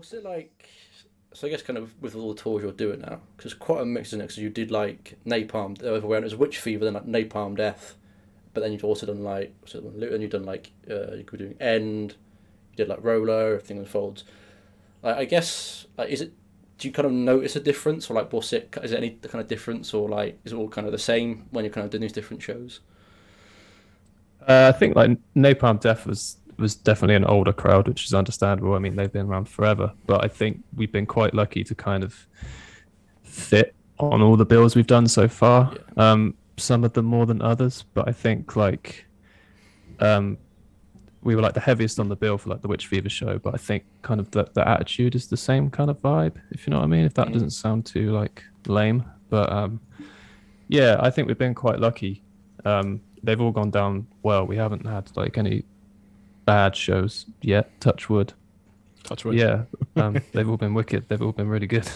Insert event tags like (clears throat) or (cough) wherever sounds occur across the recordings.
What's it like? So I guess kind of with all the tours you're doing now, because quite a mix, isn't it? Because you did like Napalm, uh, when it was Witch Fever, then like Napalm Death, but then you've also done like, what's it, Luton, you've done like, uh, you could be doing End, you did like Roller, everything unfolds. Like, I guess, like, is it, do you kind of notice a difference, or like, what's it, is there any kind of difference, or like, is it all kind of the same when you're kind of doing these different shows? Uh, I think like Napalm Death was was definitely an older crowd, which is understandable. I mean, they've been around forever, but I think we've been quite lucky to kind of fit on all the bills we've done so far. Yeah. Um, some of them more than others, but I think like um, we were like the heaviest on the bill for like the Witch Fever show, but I think kind of the, the attitude is the same kind of vibe, if you know what I mean. If that mm. doesn't sound too like lame, but um, yeah, I think we've been quite lucky. Um, they've all gone down well. We haven't had like any bad shows yet. Touch wood. Touch wood. Yeah, um, (laughs) they've all been wicked. They've all been really good.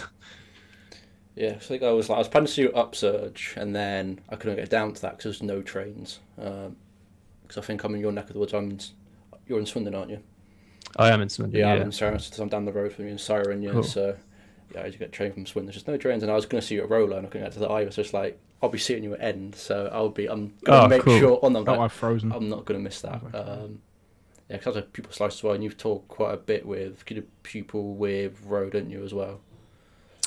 Yeah, I think I was like I was planning to do Upsurge, and then I couldn't get down to that because there's no trains. Because um, I think I'm in your neck of the woods. I'm in, you're in Swindon, aren't you? I am in Swindon. Yeah, yeah. I'm in Ciren, so I'm down the road from you in Ciren. Yeah, cool. so yeah, I had to get a train from Swindon. There's just no trains, and I was going to see you at Rolo, and I couldn't get to the Ivor. So it's like I'll be seeing you at End, so I'll be. I'm going to oh, make cool. sure on them. Oh, I've frozen. I'm not going to miss that. Um, yeah, because I was a Pupil Slicer as well, and you've talked quite a bit with pupil with Row, don't you, as well?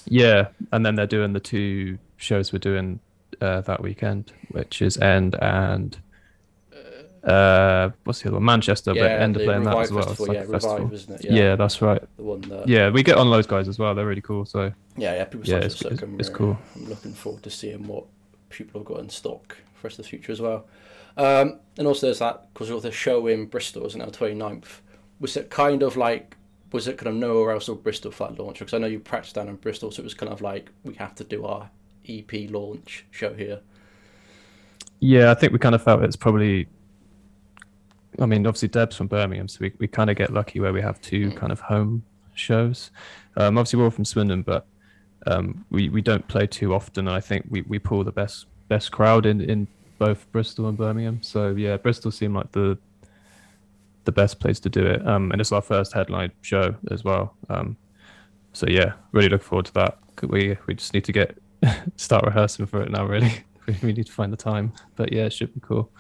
Yeah, and then they're doing the two shows we're doing uh, that weekend, which is End and uh, what's the other one? Manchester, yeah, but End up playing that as well. Festival, like yeah, Revive, isn't it? Yeah. yeah. that's right. The one that... Yeah, we get on those guys as well. They're really cool. So yeah, yeah, people yeah, it's, it's, it's cool. I'm looking forward to seeing what people have got in stock for of the future as well. Um, and also there's that because of the show in Bristol, isn't it, 29th? Was it kind of like was it kind of nowhere else or Bristol for that launch? Because I know you practiced down in Bristol, so it was kind of like we have to do our EP launch show here. Yeah, I think we kind of felt it's probably. I mean, obviously Deb's from Birmingham, so we, we kind of get lucky where we have two mm. kind of home shows. Um, obviously, we're all from Swindon, but um, we we don't play too often. And I think we, we pull the best best crowd in in both Bristol and Birmingham. So yeah, Bristol seemed like the the best place to do it. Um, and it's our first headline show as well. Um, so yeah, really look forward to that. We we just need to get (laughs) start rehearsing for it now. Really, (laughs) we need to find the time. But yeah, it should be cool.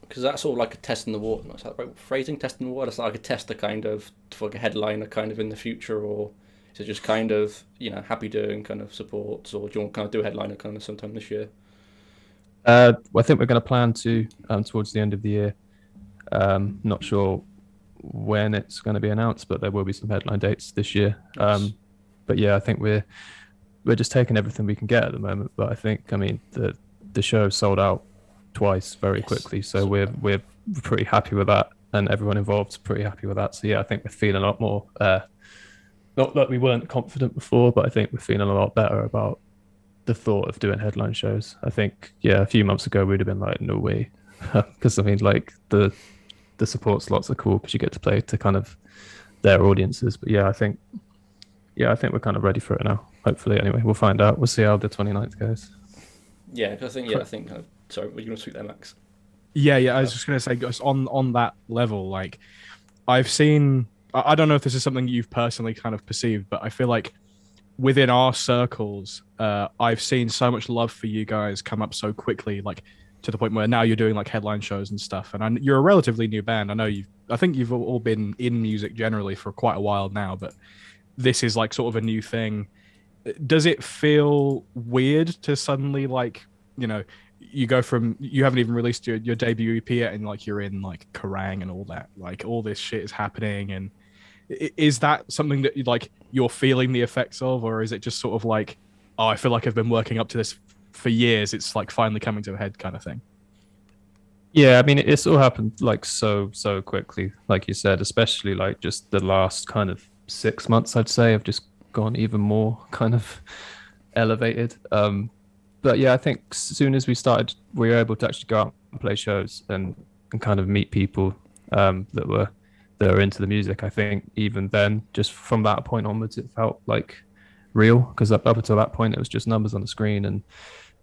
Because that's all like a test in the water. Is that right? Phrasing test in the water. It's like a test to kind of for like a headliner kind of in the future, or is it just kind of you know happy doing kind of supports, or do you want to kind of do a headliner kind of sometime this year? Uh, I think we're going to plan to um, towards the end of the year. Um, not sure when it's going to be announced, but there will be some headline dates this year. Um, but yeah, I think we're we're just taking everything we can get at the moment. But I think, I mean, the the show sold out twice very yes. quickly, so we're we're pretty happy with that, and everyone involved is pretty happy with that. So yeah, I think we're feeling a lot more. Uh, not that we weren't confident before, but I think we're feeling a lot better about the thought of doing headline shows. I think yeah, a few months ago we'd have been like, no way, (laughs) because I mean like the the support slots are cool because you get to play to kind of their audiences. But yeah, I think yeah, I think we're kind of ready for it now. Hopefully, anyway, we'll find out. We'll see how the 29th goes. Yeah, I think yeah, I think. Uh, sorry, were you going to speak there, Max? Yeah, yeah. I was just going to say, guys, on on that level, like I've seen. I don't know if this is something you've personally kind of perceived, but I feel like within our circles, uh, I've seen so much love for you guys come up so quickly, like to the point where now you're doing like headline shows and stuff. And I, you're a relatively new band. I know you've, I think you've all been in music generally for quite a while now, but this is like sort of a new thing. Does it feel weird to suddenly like, you know, you go from you haven't even released your, your debut EP yet and like you're in like Kerrang and all that, like all this shit is happening and is that something that like you're feeling the effects of or is it just sort of like oh i feel like i've been working up to this for years it's like finally coming to a head kind of thing? Yeah i mean it's all happened like so so quickly like you said especially like just the last kind of six months i'd say I've just gone even more (laughs) kind of elevated. Um but yeah i think as soon as we started we were able to actually go out and play shows and and kind of meet people um that were that are into the music. I think even then, just from that point onwards, it felt like real because up, up until that point, it was just numbers on the screen and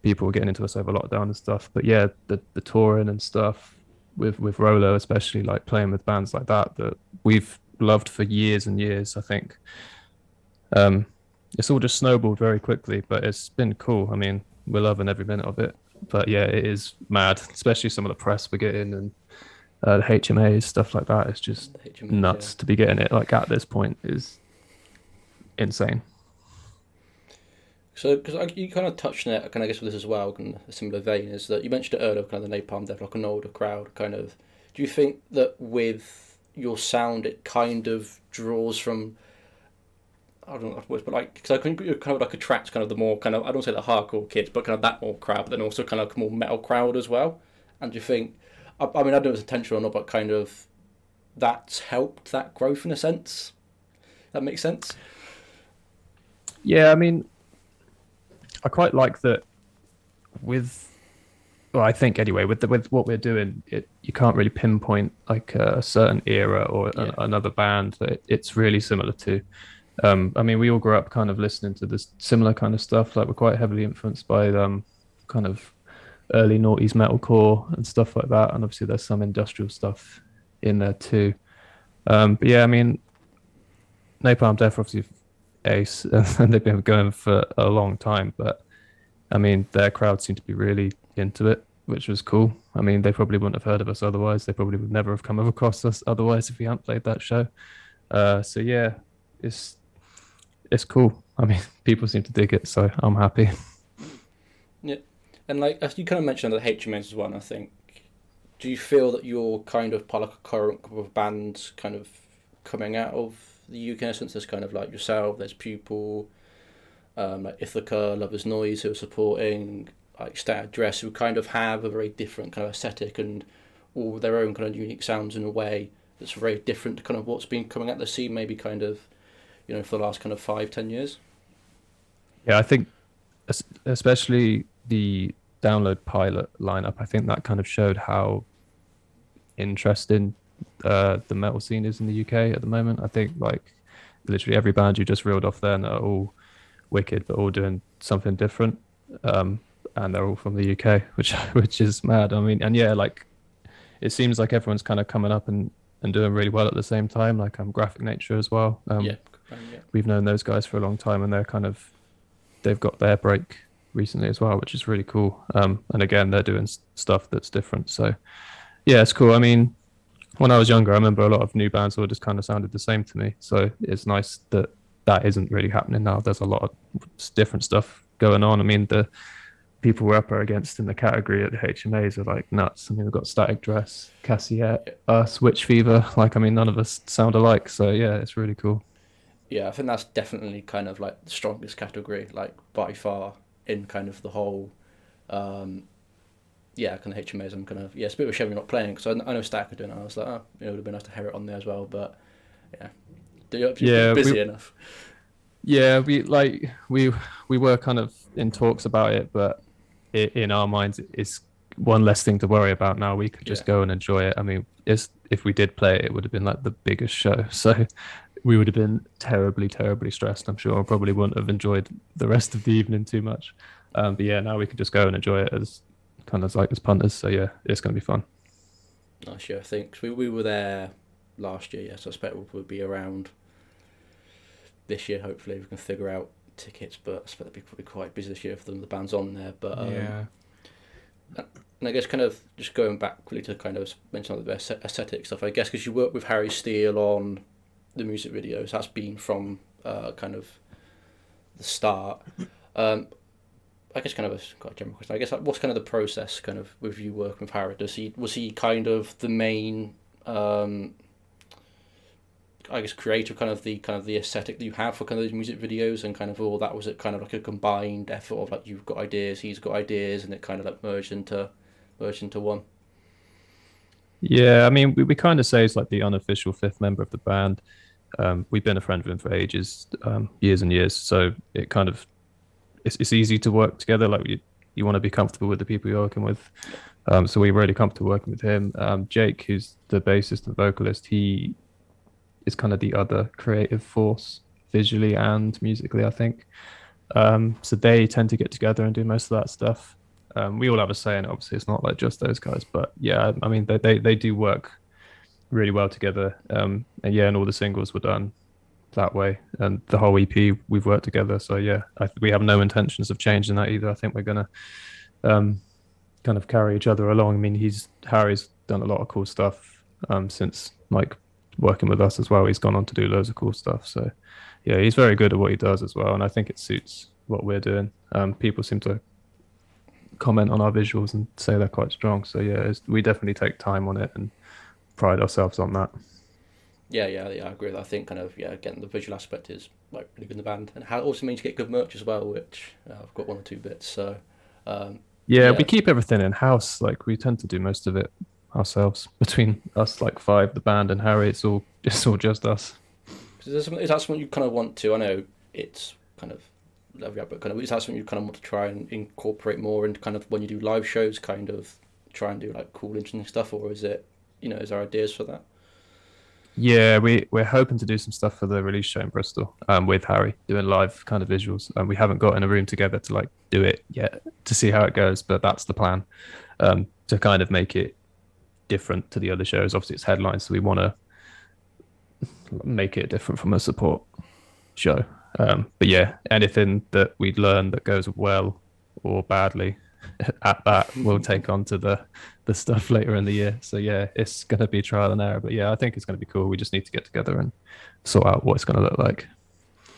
people were getting into us over lockdown and stuff. But yeah, the the touring and stuff with with Rolo, especially like playing with bands like that, that we've loved for years and years. I think um, it's all just snowballed very quickly, but it's been cool. I mean, we're loving every minute of it. But yeah, it is mad, especially some of the press we're getting and uh, the HMAs stuff like that. It's just HMAs, nuts yeah. to be getting it like at this point is insane. So, because you kind of touched on it, kind of guess with this as well, in a similar vein, is that you mentioned it earlier, kind of the Napalm Death, like an older crowd, kind of. Do you think that with your sound, it kind of draws from, I don't know what words, but like, because I think it kind of like attracts kind of the more kind of, I don't say the hardcore kids, but kind of that more crowd, but then also kind of more metal crowd as well. And do you think, I, I mean, I don't know if it's intentional or not, but kind of that's helped that growth in a sense? That makes sense? Yeah, I mean, I quite like that with. Well, I think anyway, with the, with what we're doing, it you can't really pinpoint like a certain era or a- Yeah. another band that it, it's really similar to. Um, I mean, we all grew up kind of listening to this similar kind of stuff. Like we're quite heavily influenced by um, kind of early noughties metalcore and stuff like that. And obviously, there's some industrial stuff in there too. Um, but yeah, I mean, Napalm Death obviously ace, (laughs) and they've been going for a long time. But I mean, their crowd seemed to be really into it, which was cool. I mean, they probably wouldn't have heard of us otherwise. They probably would never have come across us otherwise if we hadn't played that show. Uh, so yeah, it's it's cool. I mean, (laughs) people seem to dig it, so I'm happy. And like as you kind of mentioned the HMAs as well, I think. Do you feel that you're kind of part of a current group of bands kind of coming out of the UK since there's kind of like yourself, there's Pupil, um, like Ithaca, Lovers Noise who are supporting, like Static Dress who kind of have a very different kind of aesthetic and all their own kind of unique sounds in a way that's very different to kind of what's been coming out the scene maybe kind of, you know, for the last kind of five, ten years. Yeah, I think especially the download pilot lineup, I think that kind of showed how interesting uh, the metal scene is in the UK at the moment. I think like literally every band you just reeled off then are all wicked, but all doing something different. Um, and they're all from the UK, (laughs) which which is mad. I mean, and yeah, like it seems like everyone's kind of coming up and, and doing really well at the same time. Like I'm um, Graphic Nature as well. Um, yeah. yeah. we've known those guys for a long time and they're kind of they've got their break recently as well which is really cool. Um and again they're doing stuff that's different. So yeah it's cool. I mean when i was younger i remember a lot of new bands all just kind of sounded the same to me. So it's nice that that isn't really happening now. There's a lot of different stuff going on. I mean the people we're up against in the category at the hmas are like nuts. I mean we've got static dress Cassyette us witch fever. Like i mean none of us sound alike. So yeah it's really cool. Yeah, I think that's definitely kind of like the strongest category, like by far in kind of the whole, um, yeah, kind of HMAs. I'm kind of yeah, it's a bit of a shame you're not playing because I, I know Stack are doing it. I was like, oh, you know, it would have been nice to hear it on there as well, but yeah, do you're Yeah, busy we- enough. Yeah, we like we we were kind of in talks about it, but i in our minds, it's one less thing to worry about now. We could just Yeah. go and enjoy it. I mean, it's, if we did play it, it would have been like the biggest show. (laughs) So we would have been terribly, terribly stressed. I'm sure. I probably wouldn't have enjoyed the rest of the evening too much. Um, but yeah, now we can just go and enjoy it as kind of like as punters. So yeah, it's going to be fun. Nice, yeah. I think 'cause we we were there last year. Yes, I expect we'll probably be around this year. Hopefully, we can figure out tickets, but I expect they'll be probably quite busy this year for them. The band's on there, but um, yeah. And I guess kind of just going back quickly to kind of mention all the aesthetic stuff. I guess because you work with Harry Steele on the music videos, that's been from uh, kind of the start. Um, I guess kind of a quite general question. I guess what's kind of the process kind of with you working with Harry? Does he was he kind of the main? Um, I guess creator kind of the kind of the aesthetic that you have for kind of those music videos and kind of all that was it kind of like a combined effort of like you've got ideas, he's got ideas, and it kind of like merged into merged into one. Yeah, I mean, we, we kind of say it's like the unofficial fifth member of the band. Um, we've been a friend of him for ages, um, years and years. So it kind of it's, it's easy to work together. Like you, you want to be comfortable with the people you're working with. Um, so we're really comfortable working with him. Um, Jake, who's the bassist and vocalist, he is kind of the other creative force visually and musically, I think. Um, so they tend to get together and do most of that stuff. Um, we all have a say it. Obviously, it's not like just those guys, but yeah, I mean, they, they, they do work really well together. Um, and yeah, and all the singles were done that way, and the whole EP we've worked together. So yeah, I, we have no intentions of changing that either. I think we're gonna um, kind of carry each other along. I mean, he's Harry's done a lot of cool stuff um, since like working with us as well. He's gone on to do loads of cool stuff. So yeah, he's very good at what he does as well, and I think it suits what we're doing. Um, people seem to comment on our visuals and say they're quite strong. So yeah, we definitely take time on it and pride ourselves on that. Yeah, yeah, yeah, I agree. I think kind of yeah, again, the visual aspect is like really good in the band, and how it also means you get good merch as well, which uh, I've got one or two bits. So um, yeah, yeah, we keep everything in house. Like we tend to do most of it ourselves (laughs) between us, like five, the band and Harry. It's all (laughs) it's all just us. Is, is that something you kind of want to? I know it's kind of but kind of is that something you kind of want to try and incorporate more into kind of when you do live shows, kind of try and do like cool, interesting stuff, or is it you know is there ideas for that? Yeah, we we're hoping to do some stuff for the release show in Bristol um, with Harry, doing live kind of visuals. And um, we haven't got in a room together to like do it yet to see how it goes, but that's the plan um, to kind of make it different to the other shows. Obviously, it's headlines, so we want to make it different from a support show. Um, but yeah, anything that we'd learn that goes well or badly (laughs) at that, we'll take on to the the stuff later in the year. So yeah, it's gonna be trial and error. But yeah, I think it's gonna be cool. We just need to get together and sort out what it's gonna look like.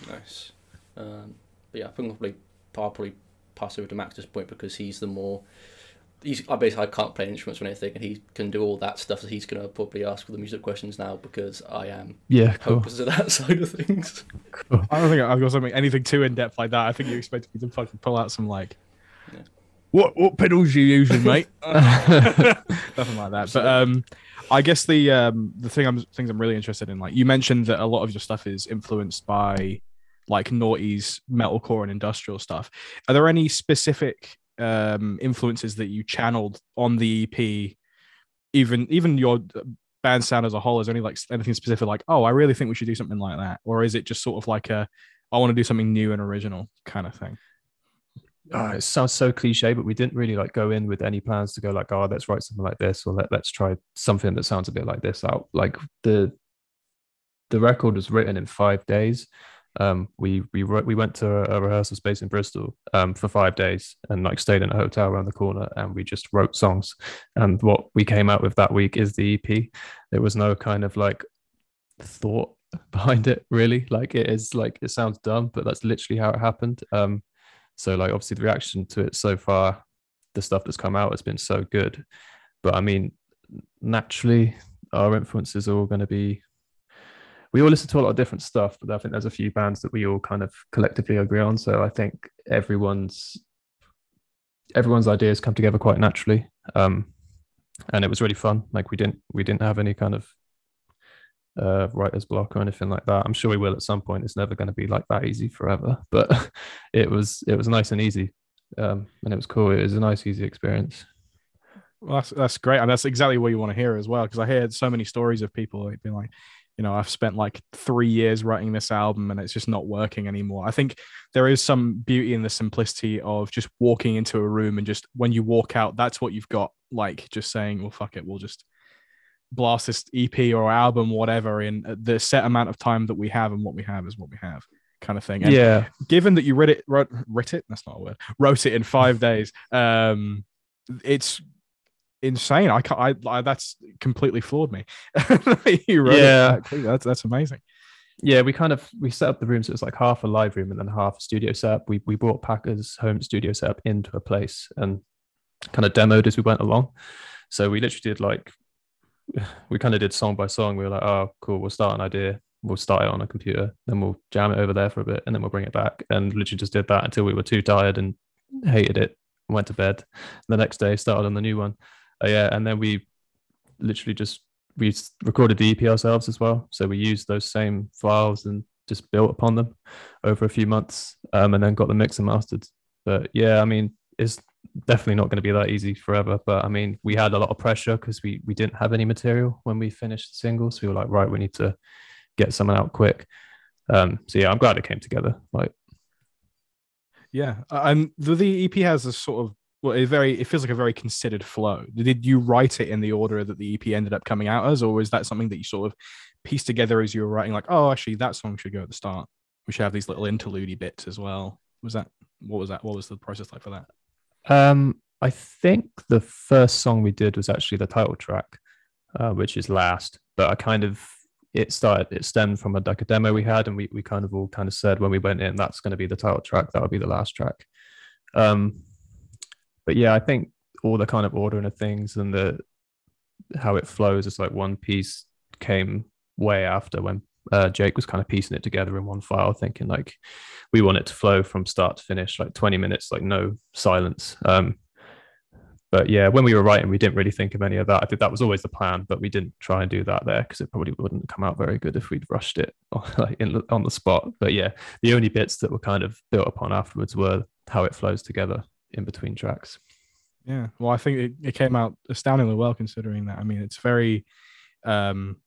Nice. Um, but yeah, I think probably probably pass over to Max at this point because he's the more he's I basically I can't play instruments or anything, and he can do all that stuff. So he's gonna probably ask all the music questions now because I am yeah cool. hopeless at that (laughs) side of things. Cool. I don't think I've got something anything too in depth like that. I think you expect me to fucking pull out some like. What what pedals you using, mate? (laughs) Nothing like that. But um, I guess the um the thing I'm things I'm really interested in, like you mentioned that a lot of your stuff is influenced by like noughties metalcore and industrial stuff. Are there any specific um, influences that you channeled on the EP, even even your band sound as a whole, is any like anything specific like, oh, I really think we should do something like that, or is it just sort of like a, I want to do something new and original kind of thing? Oh, it sounds so cliche, but we didn't really like go in with any plans to go like, oh, let's write something like this, or let, let's try something that sounds a bit like this out. Like the the record was written in five days, um, we we we went to a rehearsal space in Bristol um, for five days and like stayed in a hotel around the corner and we just wrote songs. And what we came out with that week is the EP. There was no kind of like thought (laughs) behind it really. Like it is like it sounds dumb, but that's literally how it happened. Um, so like obviously the reaction to it so far, the stuff that's come out has been so good. But I mean, naturally, our influences are all going to be we all listen to a lot of different stuff, but I think there's a few bands that we all kind of collectively agree on. So I think everyone's everyone's ideas come together quite naturally, um, and it was really fun. Like we didn't we didn't have any kind of uh, writer's block or anything like that. I'm sure we will at some point. It's never going to be like that easy forever, (laughs) but it was it was nice and easy, um, and it was cool. It was a nice easy experience. Well, that's that's great, and that's exactly what you want to hear as well. Because I heard so many stories of people being like, you know, I've spent like three years writing this album and it's just not working anymore. I think there is some beauty in the simplicity of just walking into a room and just when you walk out, that's what you've got. Like just saying, well, fuck it, we'll just blast this EP or album, whatever, in the set amount of time that we have, and what we have is what we have, kind of thing. And yeah. Given that you read it, wrote, writ it. That's not a word. Wrote it in five (laughs) days. Um, it's insane. I can't. I, I that's completely floored me. (laughs) you wrote yeah, that's that's amazing. Yeah, we kind of we set up the room so it's like half a live room and then half a studio setup. We we brought Packer's home studio setup into a place and kind of demoed as we went along. So we literally did like we kind of did song by song. We were like, oh, cool, we'll start an idea, we'll start it on a computer, then we'll jam it over there for a bit, and then we'll bring it back. And literally just did that until we were too tired and hated it, went to bed. The next day, started on the new one. Uh, yeah, and then we literally just we recorded the EP ourselves as well. So we used those same files and just built upon them over a few months, um, and then got the mix and mastered. But yeah, I mean, it's definitely not going to be that easy forever. But I mean, we had a lot of pressure because we we didn't have any material when we finished the single, so we were like, right, we need to get someone out quick. Um, so yeah, I'm glad it came together. Like, yeah, and the, the EP has a sort of well, it very it feels like a very considered flow. Did you write it in the order that the EP ended up coming out as, or was that something that you sort of pieced together as you were writing? Like, oh, actually, that song should go at the start. We should have these little interlude bits as well. Was that what was that? What was the process like for that? Um, I think the first song we did was actually the title track, uh, which is last. But I kind of it started it stemmed from a like a demo we had, and we we kind of all kind of said when we went in that's going to be the title track. that'll be the last track. Um, but yeah, I think all the kind of ordering of things and the how it flows is like one piece came way after when uh, Jake was kind of piecing it together in one file, thinking like we want it to flow from start to finish, like 20 minutes, like no silence. Um, but yeah, when we were writing, we didn't really think of any of that. I think that was always the plan, but we didn't try and do that there because it probably wouldn't come out very good if we'd rushed it (laughs) like in, on the spot. But yeah, the only bits that were kind of built upon afterwards were how it flows together in between tracks. Yeah, well, I think it, it came out astoundingly well considering that. I mean, it's very, um,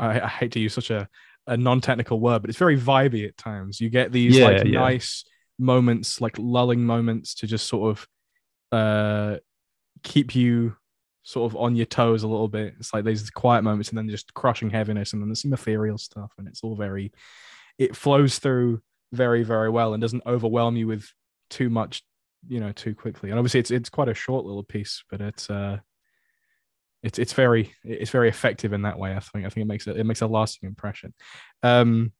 I, I hate to use such a, a non-technical word, but it's very vibey at times. You get these Yeah, like yeah. nice moments, like lulling moments to just sort of uh keep you sort of on your toes a little bit. It's like there's quiet moments and then just crushing heaviness and then there's some ethereal stuff and it's all very it flows through very, very well and doesn't overwhelm you with too much, you know, too quickly. And obviously it's it's quite a short little piece, but it's uh it's it's very it's very effective in that way. I think I think it makes it it makes a lasting impression. Um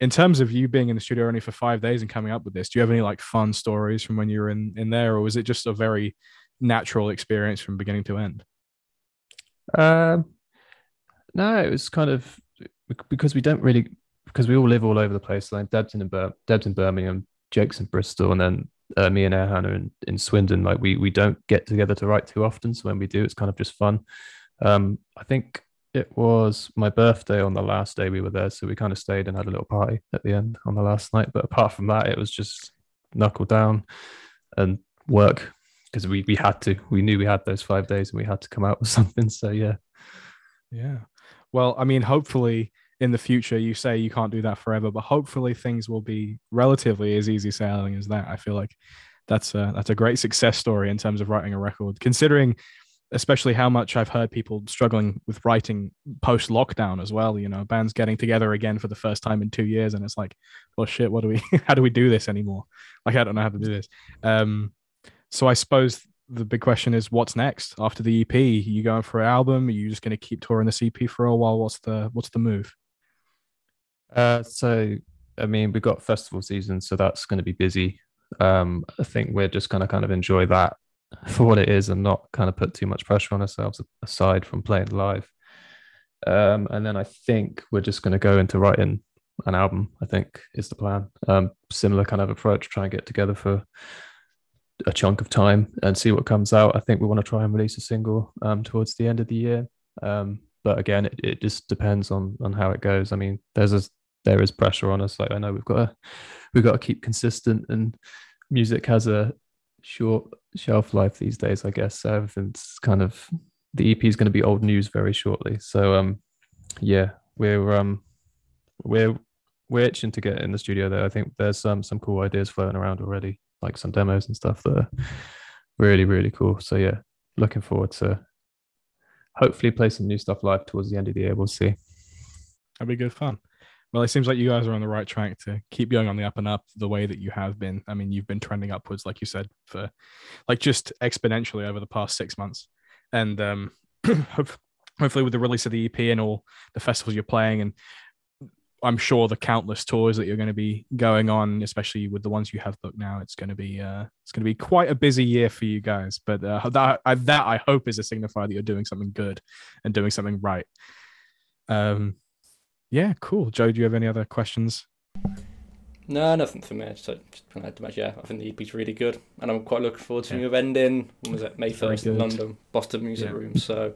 in terms of you being in the studio only for five days and coming up with this, do you have any like fun stories from when you were in in there, or was it just a very natural experience from beginning to end? Um, no, it was kind of because we don't really because we all live all over the place. Like Deb's in Bir- Deb's in Birmingham, Jake's in Bristol, and then uh, me and Airhanna in, in Swindon. Like we we don't get together to write too often, so when we do, it's kind of just fun. Um, I think it was my birthday on the last day we were there, so we kind of stayed and had a little party at the end on the last night. But apart from that, it was just knuckle down and work because we we had to. We knew we had those five days, and we had to come out with (laughs) something. So yeah. Yeah. Well, I mean, hopefully in the future, you say you can't do that forever, but hopefully things will be relatively as easy sailing as that. I feel like that's a that's a great success story in terms of writing a record, considering especially how much I've heard people struggling with writing post lockdown as well. You know, bands getting together again for the first time in two years, and it's like, well, shit, what do we? (laughs) how do we do this anymore? Like, I don't know how to do this. Um, so I suppose the big question is, what's next after the EP? Are you going for an album? Are you just going to keep touring the EP for a while? What's the what's the move? Uh, so I mean, we've got festival season, so that's going to be busy. Um, I think we're just going to kind of enjoy that for what it is and not kind of put too much pressure on ourselves aside from playing live. Um, and then I think we're just going to go into writing an album. I think is the plan. Um, similar kind of approach, try and get together for a chunk of time and see what comes out. I think we want to try and release a single um, towards the end of the year. Um, but again, it, it just depends on on how it goes. I mean, there's a there is pressure on us. Like I know we've got to we've got to keep consistent, and music has a short shelf life these days. I guess so everything's kind of the EP is going to be old news very shortly. So um, yeah, we're um we're we're itching to get in the studio there. I think there's some some cool ideas floating around already, like some demos and stuff that are really really cool. So yeah, looking forward to hopefully play some new stuff live towards the end of the year. We'll see. That'd be good fun. Well, it seems like you guys are on the right track to keep going on the up and up the way that you have been. I mean, you've been trending upwards, like you said, for like just exponentially over the past six months. And um, (clears throat) hopefully, with the release of the EP and all the festivals you're playing, and I'm sure the countless tours that you're going to be going on, especially with the ones you have booked now, it's going to be uh, it's going to be quite a busy year for you guys. But uh, that I, that I hope is a signifier that you're doing something good and doing something right. Um, yeah, cool. Joe, do you have any other questions? No, nothing for me. So, just wanted to mention, yeah, I think the EP's really good, and I'm quite looking forward to Yeah. new event in. When was it? May first in. London, Boston Music Yeah. Room. So,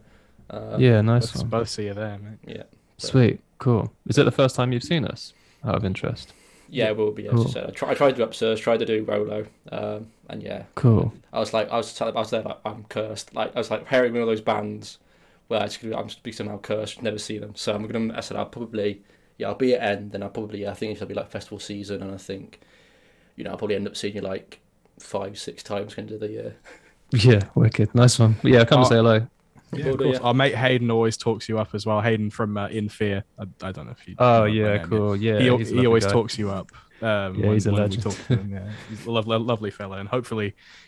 uh, yeah, nice Let's one. both see you there, mate. yeah, Sweet, cool. Is it the first time you've seen us? Out of interest. yeah, it will be. As Cool. I said, I, try, I tried to do upstairs, tried to do Rolo, um, and yeah, Cool. I was like, I was, telling, I was there like, I'm cursed. Like, I was like hearing one of those bands where I just, I'm just be somehow cursed, never see them. So I'm gonna. I said I'll probably, yeah, I'll be at end. Then I'll probably, yeah, I think it'll be like festival season, and I think, you know, I'll probably end up seeing you like five, six times end of the year. (laughs) Yeah, wicked. Nice one. Yeah, come Oh, and say hello. Yeah, of course. yeah. Our mate Hayden always talks you up as well. Hayden from uh, In Fear. I, I don't know if you. Oh you know my yeah, name, cool. Yeah, he, he always guy. talks you up. Um, Yeah, when, he's a when we legend. talk to him, yeah. He's a lovely, lovely fellow, and hopefully,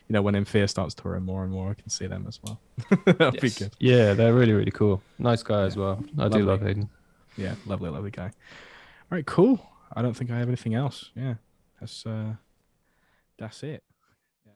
you know, when In Fear starts touring more and more, I can see them as well. (laughs) That'll be good. Yeah, they're really really cool. Nice guy as well. I Lovely. do love Hayden. Yeah, lovely, lovely guy. All right, cool. I don't think I have anything else. Yeah, that's uh, that's it.